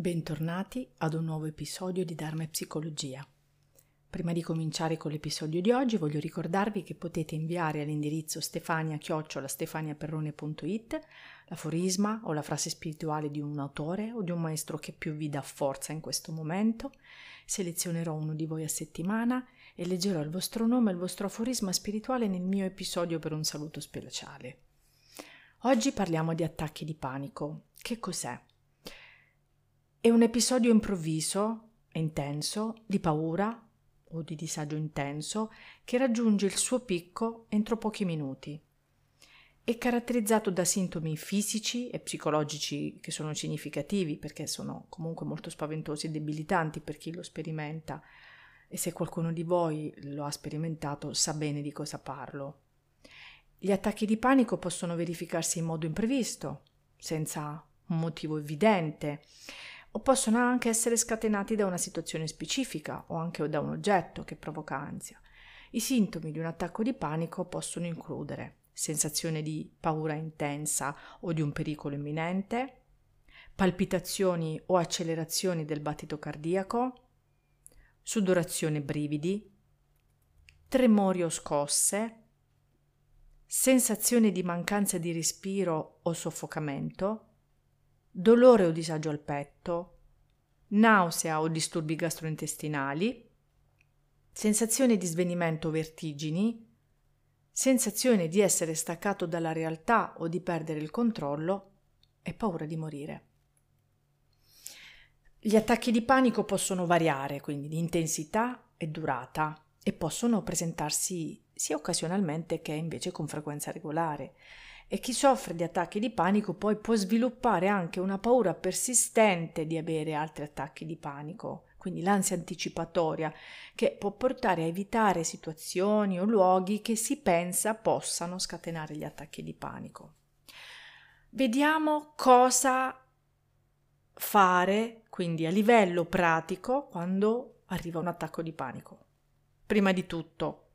Bentornati ad un nuovo episodio di Dharma e Psicologia. Prima di cominciare con l'episodio di oggi voglio ricordarvi che potete inviare all'indirizzo stefania-stefaniaperrone.it l'aforisma o la frase spirituale di un autore o di un maestro che più vi dà forza in questo momento. Selezionerò uno di voi a settimana e leggerò il vostro nome e il vostro aforisma spirituale nel mio episodio per un saluto speciale. Oggi parliamo di attacchi di panico. Che cos'è? È un episodio improvviso intenso di paura o di disagio intenso che raggiunge il suo picco entro pochi minuti. È caratterizzato da sintomi fisici e psicologici che sono significativi perché sono comunque molto spaventosi e debilitanti per chi lo sperimenta e se qualcuno di voi lo ha sperimentato sa bene di cosa parlo. Gli attacchi di panico possono verificarsi in modo imprevisto, senza un motivo evidente o possono anche essere scatenati da una situazione specifica o anche da un oggetto che provoca ansia. I sintomi di un attacco di panico possono includere sensazione di paura intensa o di un pericolo imminente, palpitazioni o accelerazioni del battito cardiaco, sudorazione brividi, tremori o scosse, sensazione di mancanza di respiro o soffocamento, dolore o disagio al petto, nausea o disturbi gastrointestinali, sensazione di svenimento o vertigini, sensazione di essere staccato dalla realtà o di perdere il controllo e paura di morire. Gli attacchi di panico possono variare, quindi di intensità e durata, e possono presentarsi sia occasionalmente che invece con frequenza regolare e chi soffre di attacchi di panico poi può sviluppare anche una paura persistente di avere altri attacchi di panico, quindi l'ansia anticipatoria, che può portare a evitare situazioni o luoghi che si pensa possano scatenare gli attacchi di panico. Vediamo cosa fare, quindi a livello pratico, quando arriva un attacco di panico. Prima di tutto,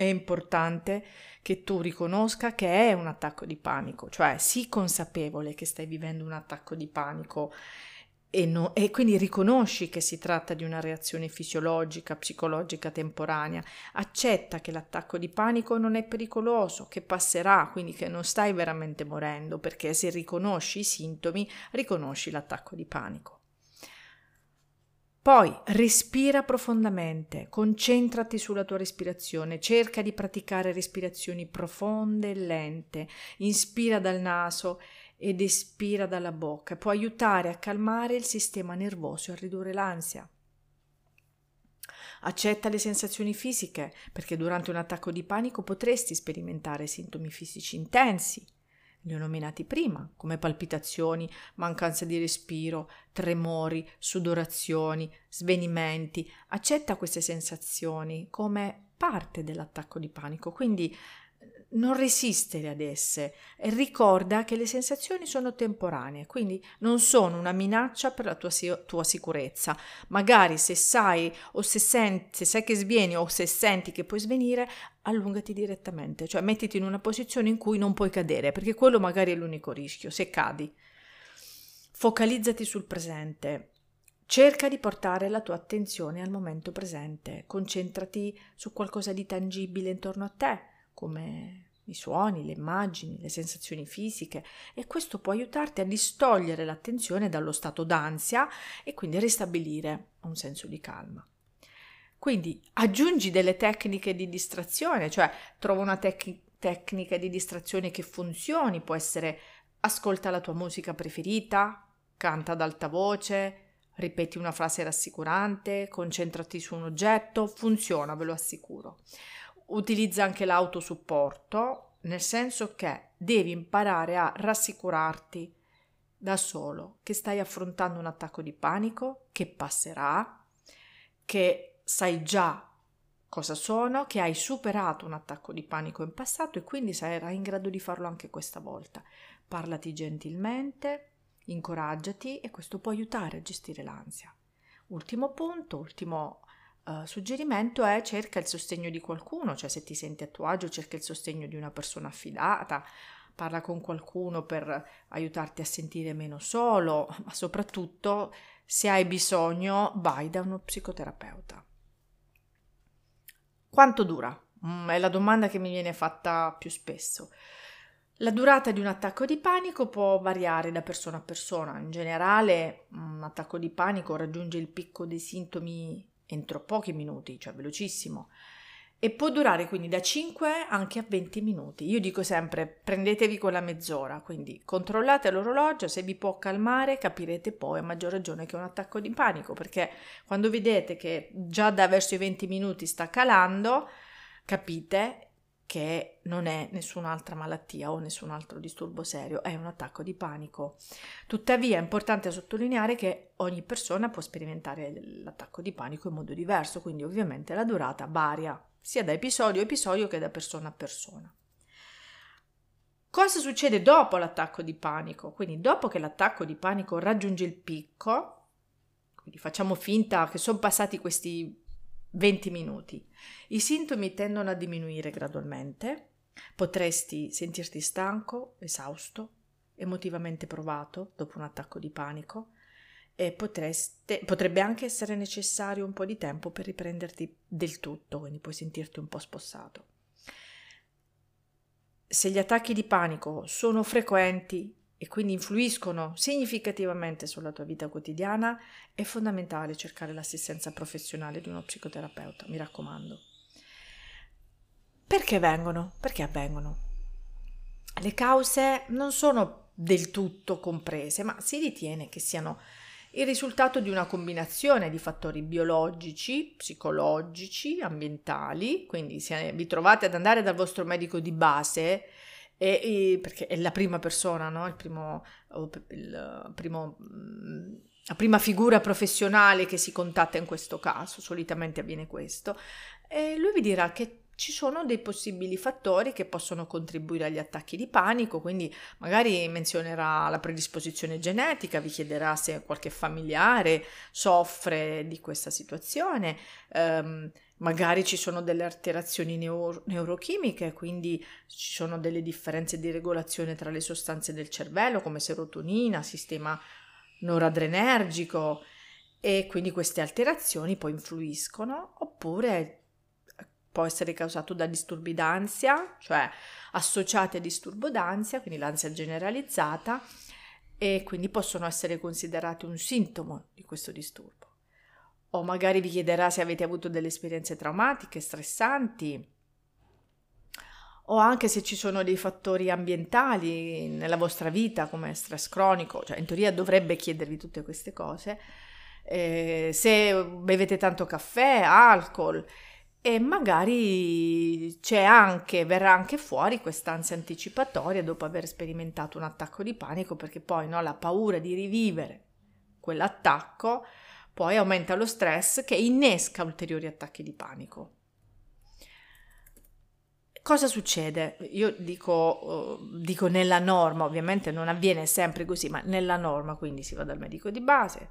è importante che tu riconosca che è un attacco di panico, cioè sii consapevole che stai vivendo un attacco di panico e, no, e, quindi riconosci che si tratta di una reazione fisiologica, psicologica temporanea. Accetta che l'attacco di panico non è pericoloso, che passerà, quindi che non stai veramente morendo, perché se riconosci i sintomi, riconosci l'attacco di panico. Poi respira profondamente, concentrati sulla tua respirazione, cerca di praticare respirazioni profonde e lente, inspira dal naso ed espira dalla bocca, può aiutare a calmare il sistema nervoso e a ridurre l'ansia. Accetta le sensazioni fisiche, perché durante un attacco di panico potresti sperimentare sintomi fisici intensi, li ho nominati prima, come palpitazioni, mancanza di respiro, tremori, sudorazioni, svenimenti. Accetta queste sensazioni come parte dell'attacco di panico, quindi non resistere ad esse e ricorda che le sensazioni sono temporanee, quindi non sono una minaccia per la tua, tua sicurezza. Magari se sai o se, senti, se sai che svieni o se senti che puoi svenire, allungati direttamente, cioè mettiti in una posizione in cui non puoi cadere, perché quello magari è l'unico rischio, se cadi. Focalizzati sul presente. Cerca di portare la tua attenzione al momento presente, concentrati su qualcosa di tangibile intorno a te, come i suoni, le immagini, le sensazioni fisiche e questo può aiutarti a distogliere l'attenzione dallo stato d'ansia e quindi ristabilire un senso di calma. Quindi aggiungi delle tecniche di distrazione, cioè trova una tec- tecnica di distrazione che funzioni, può essere ascolta la tua musica preferita, canta ad alta voce, ripeti una frase rassicurante, concentrati su un oggetto, funziona, ve lo assicuro utilizza anche l'autosupporto, nel senso che devi imparare a rassicurarti da solo che stai affrontando un attacco di panico, che passerà, che sai già cosa sono, che hai superato un attacco di panico in passato e quindi sarai in grado di farlo anche questa volta. Parlati gentilmente, incoraggiati e questo può aiutare a gestire l'ansia. Ultimo punto, ultimo uh, suggerimento è cerca il sostegno di qualcuno, cioè se ti senti a tuo agio cerca il sostegno di una persona affidata, parla con qualcuno per aiutarti a sentire meno solo, ma soprattutto se hai bisogno vai da uno psicoterapeuta. Quanto dura? Mm, è la domanda che mi viene fatta più spesso. La durata di un attacco di panico può variare da persona a persona. In generale, un attacco di panico raggiunge il picco dei sintomi entro pochi minuti, cioè velocissimo, e può durare quindi da 5 anche a 20 minuti. Io dico sempre prendetevi quella mezz'ora, quindi controllate l'orologio, se vi può calmare capirete poi a maggior ragione che è un attacco di panico, perché quando vedete che già da verso i 20 minuti sta calando, capite che non è nessun'altra malattia o nessun altro disturbo serio, è un attacco di panico. Tuttavia è importante sottolineare che ogni persona può sperimentare l'attacco di panico in modo diverso, quindi ovviamente la durata varia sia da episodio a episodio che da persona a persona. Cosa succede dopo l'attacco di panico? Quindi dopo che l'attacco di panico raggiunge il picco, quindi facciamo finta che sono passati questi 20 minuti. I sintomi tendono a diminuire gradualmente. Potresti sentirti stanco, esausto, emotivamente provato dopo un attacco di panico e potreste, potrebbe anche essere necessario un po' di tempo per riprenderti del tutto, quindi puoi sentirti un po' spossato. Se gli attacchi di panico sono frequenti e quindi influiscono significativamente sulla tua vita quotidiana, è fondamentale cercare l'assistenza professionale di uno psicoterapeuta, mi raccomando. Perché vengono? Perché avvengono? Le cause non sono del tutto comprese, ma si ritiene che siano il risultato di una combinazione di fattori biologici, psicologici, ambientali, quindi se vi trovate ad andare dal vostro medico di base e, e, perché è la prima persona, no? primo, il primo, mm, la prima figura professionale che si contatta in questo caso, solitamente avviene questo, e lui vi dirà che ci sono dei possibili fattori che possono contribuire agli attacchi di panico, quindi magari menzionerà la predisposizione genetica, vi chiederà se qualche familiare soffre di questa situazione. Um, Magari ci sono delle alterazioni neuro- neurochimiche, quindi ci sono delle differenze di regolazione tra le sostanze del cervello come serotonina, sistema noradrenergico e quindi queste alterazioni poi influiscono oppure può essere causato da disturbi d'ansia, cioè associati a disturbo d'ansia, quindi l'ansia generalizzata e quindi possono essere considerati un sintomo di questo disturbo. O magari vi chiederà se avete avuto delle esperienze traumatiche, stressanti, o anche se ci sono dei fattori ambientali nella vostra vita come stress cronico, cioè in teoria dovrebbe chiedervi tutte queste cose, eh, se bevete tanto caffè, alcol e magari c'è anche, verrà anche fuori quest'ansia anticipatoria dopo aver sperimentato un attacco di panico perché poi no, la paura di rivivere quell'attacco poi aumenta lo stress che innesca ulteriori attacchi di panico. Cosa succede? Io dico, uh, dico, nella norma, ovviamente non avviene sempre così, ma nella norma, quindi si va dal medico di base,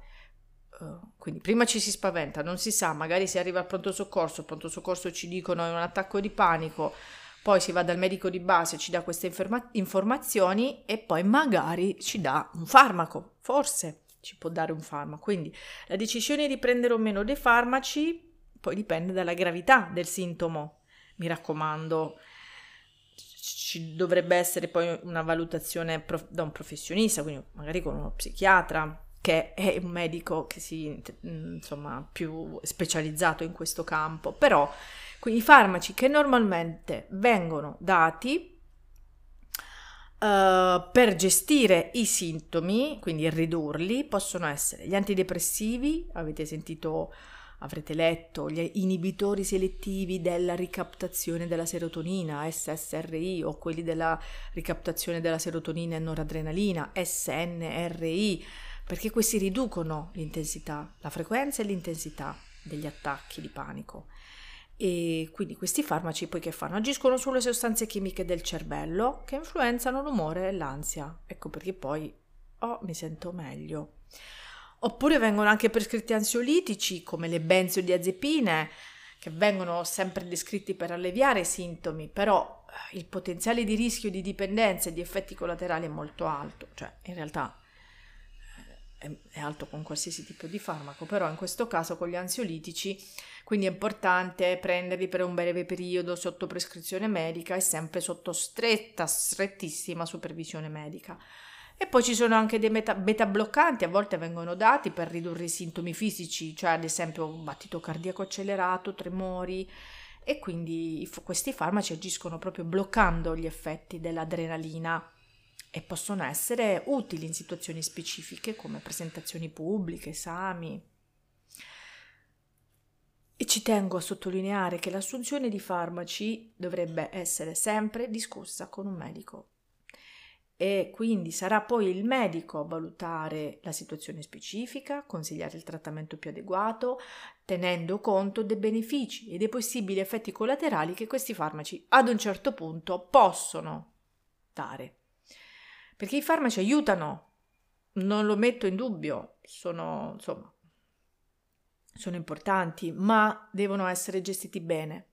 uh, quindi prima ci si spaventa, non si sa, magari si arriva al pronto soccorso, al pronto soccorso ci dicono è un attacco di panico, poi si va dal medico di base, ci dà queste informa- informazioni e poi magari ci dà un farmaco, forse ci può dare un farmaco. Quindi la decisione di prendere o meno dei farmaci poi dipende dalla gravità del sintomo. Mi raccomando, ci dovrebbe essere poi una valutazione prof- da un professionista, quindi magari con uno psichiatra che è un medico che si insomma più specializzato in questo campo, però i farmaci che normalmente vengono dati Uh, per gestire i sintomi, quindi ridurli, possono essere gli antidepressivi, avete sentito, avrete letto, gli inibitori selettivi della ricaptazione della serotonina, SSRI, o quelli della ricaptazione della serotonina e noradrenalina, SNRI, perché questi riducono l'intensità, la frequenza e l'intensità degli attacchi di panico. E quindi questi farmaci poi che fanno? Agiscono sulle sostanze chimiche del cervello che influenzano l'umore e l'ansia. Ecco perché poi oh, mi sento meglio. Oppure vengono anche prescritti ansiolitici come le benzodiazepine che vengono sempre descritti per alleviare i sintomi, però eh, il potenziale di rischio di dipendenza e di effetti collaterali è molto alto, cioè in realtà è alto con qualsiasi tipo di farmaco, però in questo caso con gli ansiolitici, quindi è importante prenderli per un breve periodo sotto prescrizione medica e sempre sotto stretta, strettissima supervisione medica. E poi ci sono anche dei beta, beta bloccanti, a volte vengono dati per ridurre i sintomi fisici, cioè ad esempio un battito cardiaco accelerato, tremori, e quindi questi farmaci agiscono proprio bloccando gli effetti dell'adrenalina e possono essere utili in situazioni specifiche come presentazioni pubbliche, esami. E ci tengo a sottolineare che l'assunzione di farmaci dovrebbe essere sempre discussa con un medico e quindi sarà poi il medico a valutare la situazione specifica, consigliare il trattamento più adeguato, tenendo conto dei benefici e dei possibili effetti collaterali che questi farmaci ad un certo punto possono dare. Perché i farmaci aiutano, non lo metto in dubbio, sono insomma sono importanti, ma devono essere gestiti bene.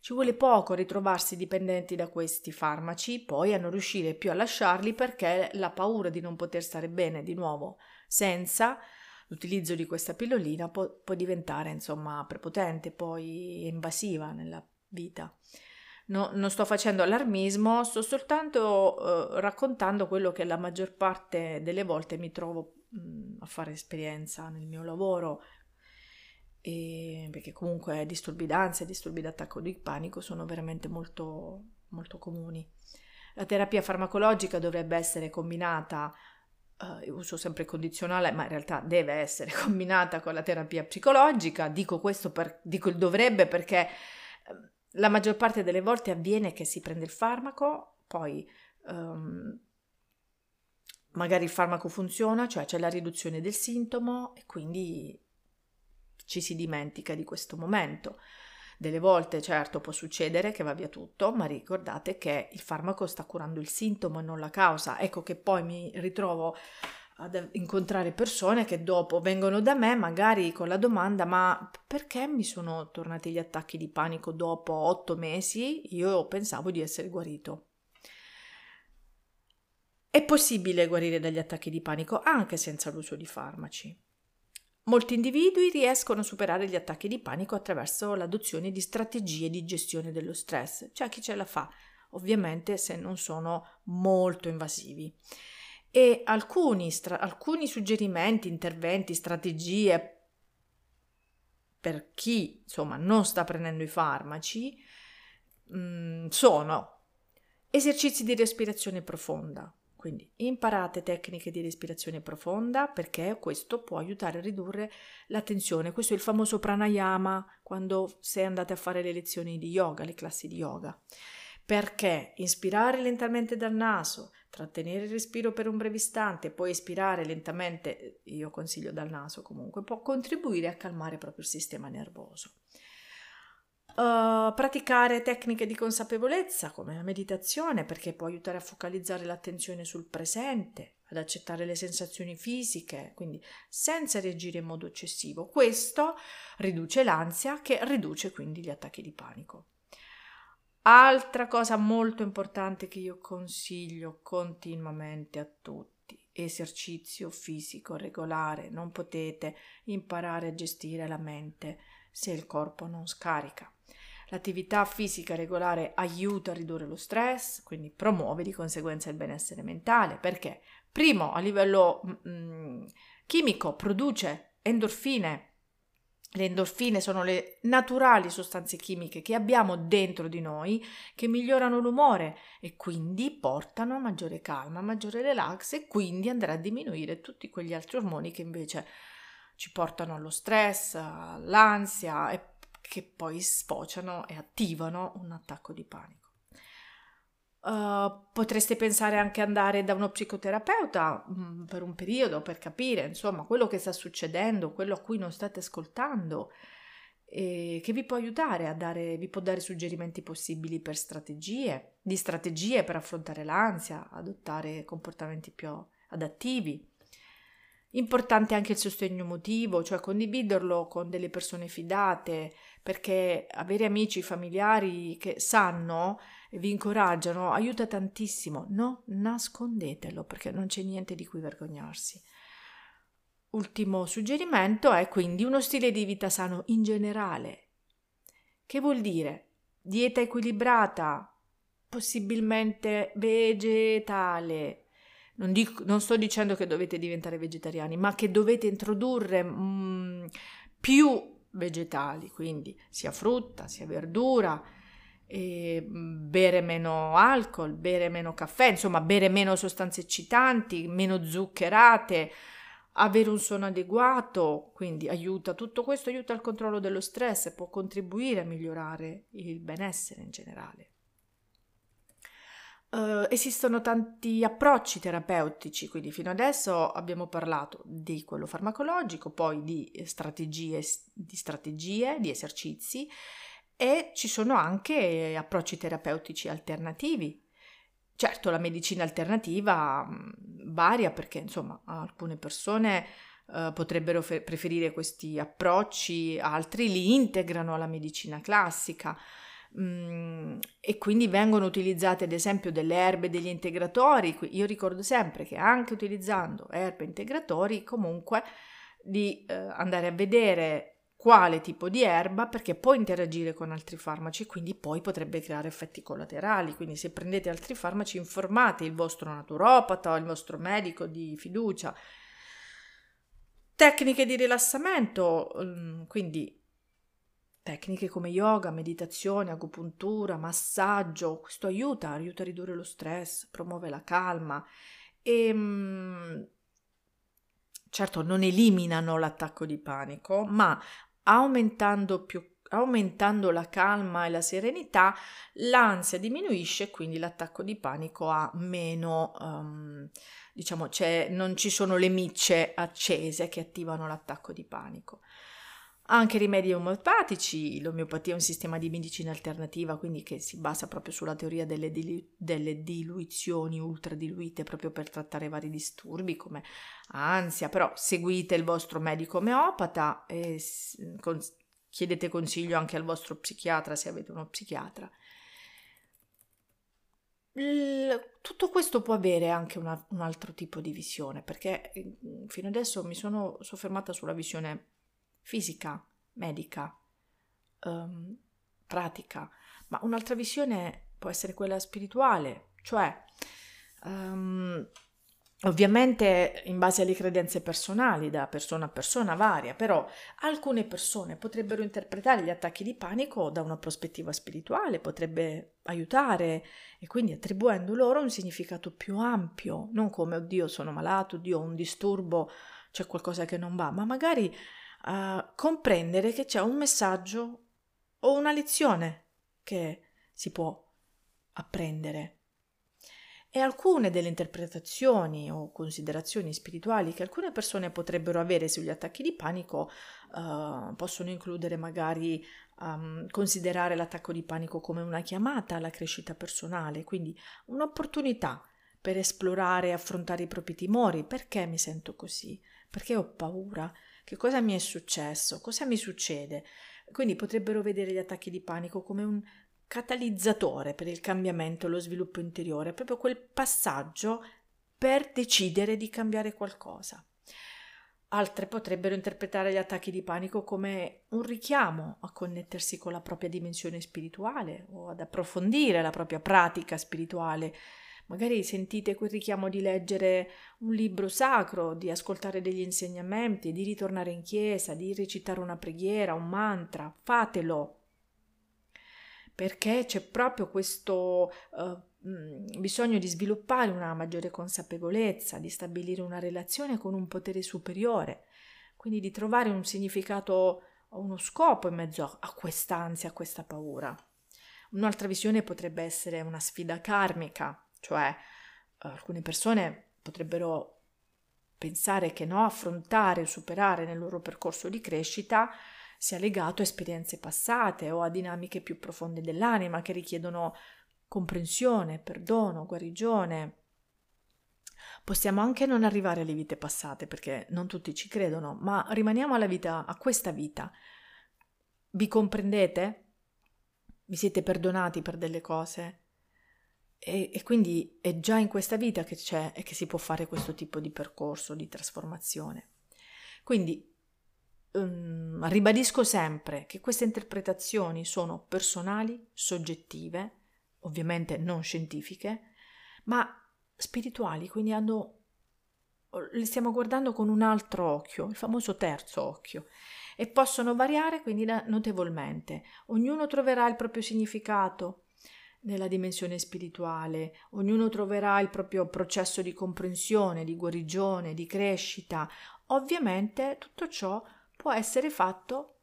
Ci vuole poco ritrovarsi dipendenti da questi farmaci, poi a non riuscire più a lasciarli perché la paura di non poter stare bene di nuovo senza l'utilizzo di questa pillolina può, può diventare insomma prepotente, poi invasiva nella vita. No, non sto facendo allarmismo, sto soltanto eh, raccontando quello che la maggior parte delle volte mi trovo mh, a fare esperienza nel mio lavoro e perché comunque disturbi d'ansia disturbi d'attacco di panico sono veramente molto, molto comuni. La terapia farmacologica dovrebbe essere combinata, eh, uso sempre condizionale, ma in realtà deve essere combinata con la terapia psicologica. Dico questo, per, dico il dovrebbe perché ehm, la maggior parte delle volte avviene che si prende il farmaco, poi um, magari il farmaco funziona, cioè c'è la riduzione del sintomo e quindi ci si dimentica di questo momento. Delle volte, certo, può succedere che va via tutto, ma ricordate che il farmaco sta curando il sintomo e non la causa. Ecco che poi mi ritrovo ad incontrare persone che dopo vengono da me magari con la domanda ma perché mi sono tornati gli attacchi di panico dopo otto mesi? Io pensavo di essere guarito. È possibile guarire dagli attacchi di panico anche senza l'uso di farmaci. Molti individui riescono a superare gli attacchi di panico attraverso l'adozione di strategie di gestione dello stress. C'è chi ce la fa, ovviamente se non sono molto invasivi. E alcuni, stra- alcuni suggerimenti, interventi, strategie per chi insomma non sta prendendo i farmaci mh, mm, sono esercizi di respirazione profonda, quindi imparate tecniche di respirazione profonda perché questo può aiutare a ridurre la tensione. Questo è il famoso pranayama quando sei andate a fare le lezioni di yoga, le classi di yoga. Perché inspirare lentamente dal naso, trattenere il respiro per un breve istante, poi espirare lentamente, io consiglio dal naso comunque, può contribuire a calmare proprio il sistema nervoso. Uh, praticare tecniche di consapevolezza come la meditazione perché può aiutare a focalizzare l'attenzione sul presente, ad accettare le sensazioni fisiche, quindi senza reagire in modo eccessivo. Questo riduce l'ansia che riduce quindi gli attacchi di panico. Altra cosa molto importante che io consiglio continuamente a tutti, esercizio fisico regolare, non potete imparare a gestire la mente se il corpo non scarica. L'attività fisica regolare aiuta a ridurre lo stress, quindi promuove di conseguenza il benessere mentale, perché primo a livello mm, mm, chimico produce endorfine. Le endorfine sono le naturali sostanze chimiche che abbiamo dentro di noi che migliorano l'umore e quindi portano a maggiore calma, maggiore relax e quindi andrà a diminuire tutti quegli altri ormoni che invece ci portano allo stress, all'ansia e che poi sfociano e attivano un attacco di panico. Uh, potreste pensare anche andare da uno psicoterapeuta mh, per un periodo per capire insomma quello che sta succedendo, quello a cui non state ascoltando e che vi può aiutare a dare, vi può dare suggerimenti possibili per strategie, di strategie per affrontare l'ansia, adottare comportamenti più adattivi. Importante anche il sostegno emotivo, cioè condividerlo con delle persone fidate, perché avere amici, familiari che sanno e vi incoraggiano, aiuta tantissimo. No, nascondetelo perché non c'è niente di cui vergognarsi. Ultimo suggerimento è quindi uno stile di vita sano in generale. Che vuol dire? Dieta equilibrata, possibilmente vegetale. Non, dico, non, sto dicendo che dovete diventare vegetariani, ma che dovete introdurre mm, più vegetali, quindi sia frutta, sia verdura, mm, bere meno alcol, bere meno caffè, insomma, bere meno sostanze eccitanti, meno zuccherate, avere un sonno adeguato, quindi aiuta, tutto questo aiuta al controllo dello stress e può contribuire a migliorare il benessere in generale. Uh, esistono tanti approcci terapeutici, quindi fino adesso abbiamo parlato di quello farmacologico, poi di strategie, di, strategie, di esercizi e ci sono anche approcci terapeutici alternativi. Certo, la medicina alternativa mm, varia perché insomma alcune persone eh, potrebbero fe- preferire questi approcci, altri li integrano alla medicina classica mm, e quindi vengono utilizzate ad esempio delle erbe degli integratori. Io ricordo sempre che anche utilizzando erbe integratori comunque di eh, andare a vedere quale tipo di erba perché può interagire con altri farmaci e quindi poi potrebbe creare effetti collaterali. Quindi se prendete altri farmaci informate il vostro naturopata o il vostro medico di fiducia. Tecniche di rilassamento, mm, quindi tecniche come yoga, meditazione, agopuntura, massaggio, questo aiuta, aiuta a ridurre lo stress, promuove la calma e ehm, certo non eliminano l'attacco di panico, ma aumentando, più, aumentando la calma e la serenità, l'ansia diminuisce quindi l'attacco di panico ha meno, um, diciamo, non ci sono le micce accese che attivano l'attacco di panico. Anche rimedi omeopatici, l'omeopatia è un sistema di medicina alternativa, quindi che si basa proprio sulla teoria delle, dilu- delle diluizioni ultradiluite proprio per trattare vari disturbi come ansia, però seguite il vostro medico omeopata e con- chiedete consiglio anche al vostro psichiatra se avete uno psichiatra. Tutto questo può avere anche una, un altro tipo di visione, perché mm, fino adesso mi sono soffermata sulla visione fisica, medica, um, pratica, ma un'altra visione può essere quella spirituale, cioè um, Ovviamente in base alle credenze personali, da persona a persona varia, però alcune persone potrebbero interpretare gli attacchi di panico da una prospettiva spirituale, potrebbe aiutare e quindi attribuendo loro un significato più ampio, non come oddio sono malato, oddio ho un disturbo, c'è qualcosa che non va, ma magari a comprendere che c'è un messaggio o una lezione che si può apprendere. E alcune delle interpretazioni o considerazioni spirituali che alcune persone potrebbero avere sugli attacchi di panico uh, possono includere magari um, considerare l'attacco di panico come una chiamata alla crescita personale, quindi un'opportunità per esplorare e affrontare i propri timori. Perché mi sento così? Perché ho paura? Che cosa mi è successo? Cosa mi succede? Quindi potrebbero vedere gli attacchi di panico come un catalizzatore per il cambiamento lo sviluppo interiore, proprio quel passaggio per decidere di cambiare qualcosa. Altre potrebbero interpretare gli attacchi di panico come un richiamo a connettersi con la propria dimensione spirituale o ad approfondire la propria pratica spirituale Magari sentite quel richiamo di leggere un libro sacro, di ascoltare degli insegnamenti, di ritornare in chiesa, di recitare una preghiera, un mantra. Fatelo. Perché c'è proprio questo uh, bisogno di sviluppare una maggiore consapevolezza, di stabilire una relazione con un potere superiore, quindi di trovare un significato uno scopo in mezzo a quest'ansia, a questa paura. Un'altra visione potrebbe essere una sfida karmica, cioè alcune persone potrebbero pensare che no, affrontare e superare nel loro percorso di crescita sia legato a esperienze passate o a dinamiche più profonde dell'anima che richiedono comprensione, perdono, guarigione. Possiamo anche non arrivare alle vite passate perché non tutti ci credono, ma rimaniamo alla vita, a questa vita. Vi comprendete? Vi siete perdonati per delle cose? E, e, quindi è già in questa vita che c'è e che si può fare questo tipo di percorso di trasformazione. Quindi um, ribadisco sempre che queste interpretazioni sono personali, soggettive, ovviamente non scientifiche, ma spirituali, quindi hanno, le stiamo guardando con un altro occhio, il famoso terzo occhio, e possono variare quindi notevolmente. Ognuno troverà il proprio significato nella dimensione spirituale, ognuno troverà il proprio processo di comprensione, di guarigione, di crescita. Ovviamente tutto ciò può essere fatto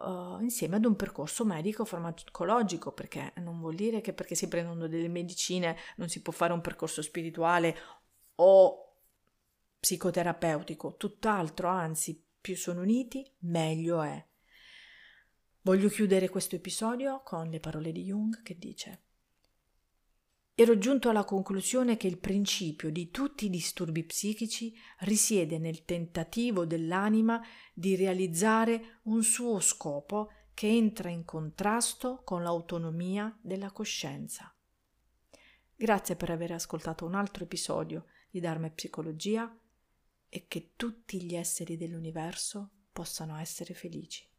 uh, insieme ad un percorso medico farmacologico, perché non vuol dire che perché si prendono delle medicine non si può fare un percorso spirituale o psicoterapeutico, tutt'altro, anzi, più sono uniti, meglio è. Voglio chiudere questo episodio con le parole di Jung che dice Ero giunto alla conclusione che il principio di tutti i disturbi psichici risiede nel tentativo dell'anima di realizzare un suo scopo che entra in contrasto con l'autonomia della coscienza. Grazie per aver ascoltato un altro episodio di Dharma e Psicologia e che tutti gli esseri dell'universo possano essere felici.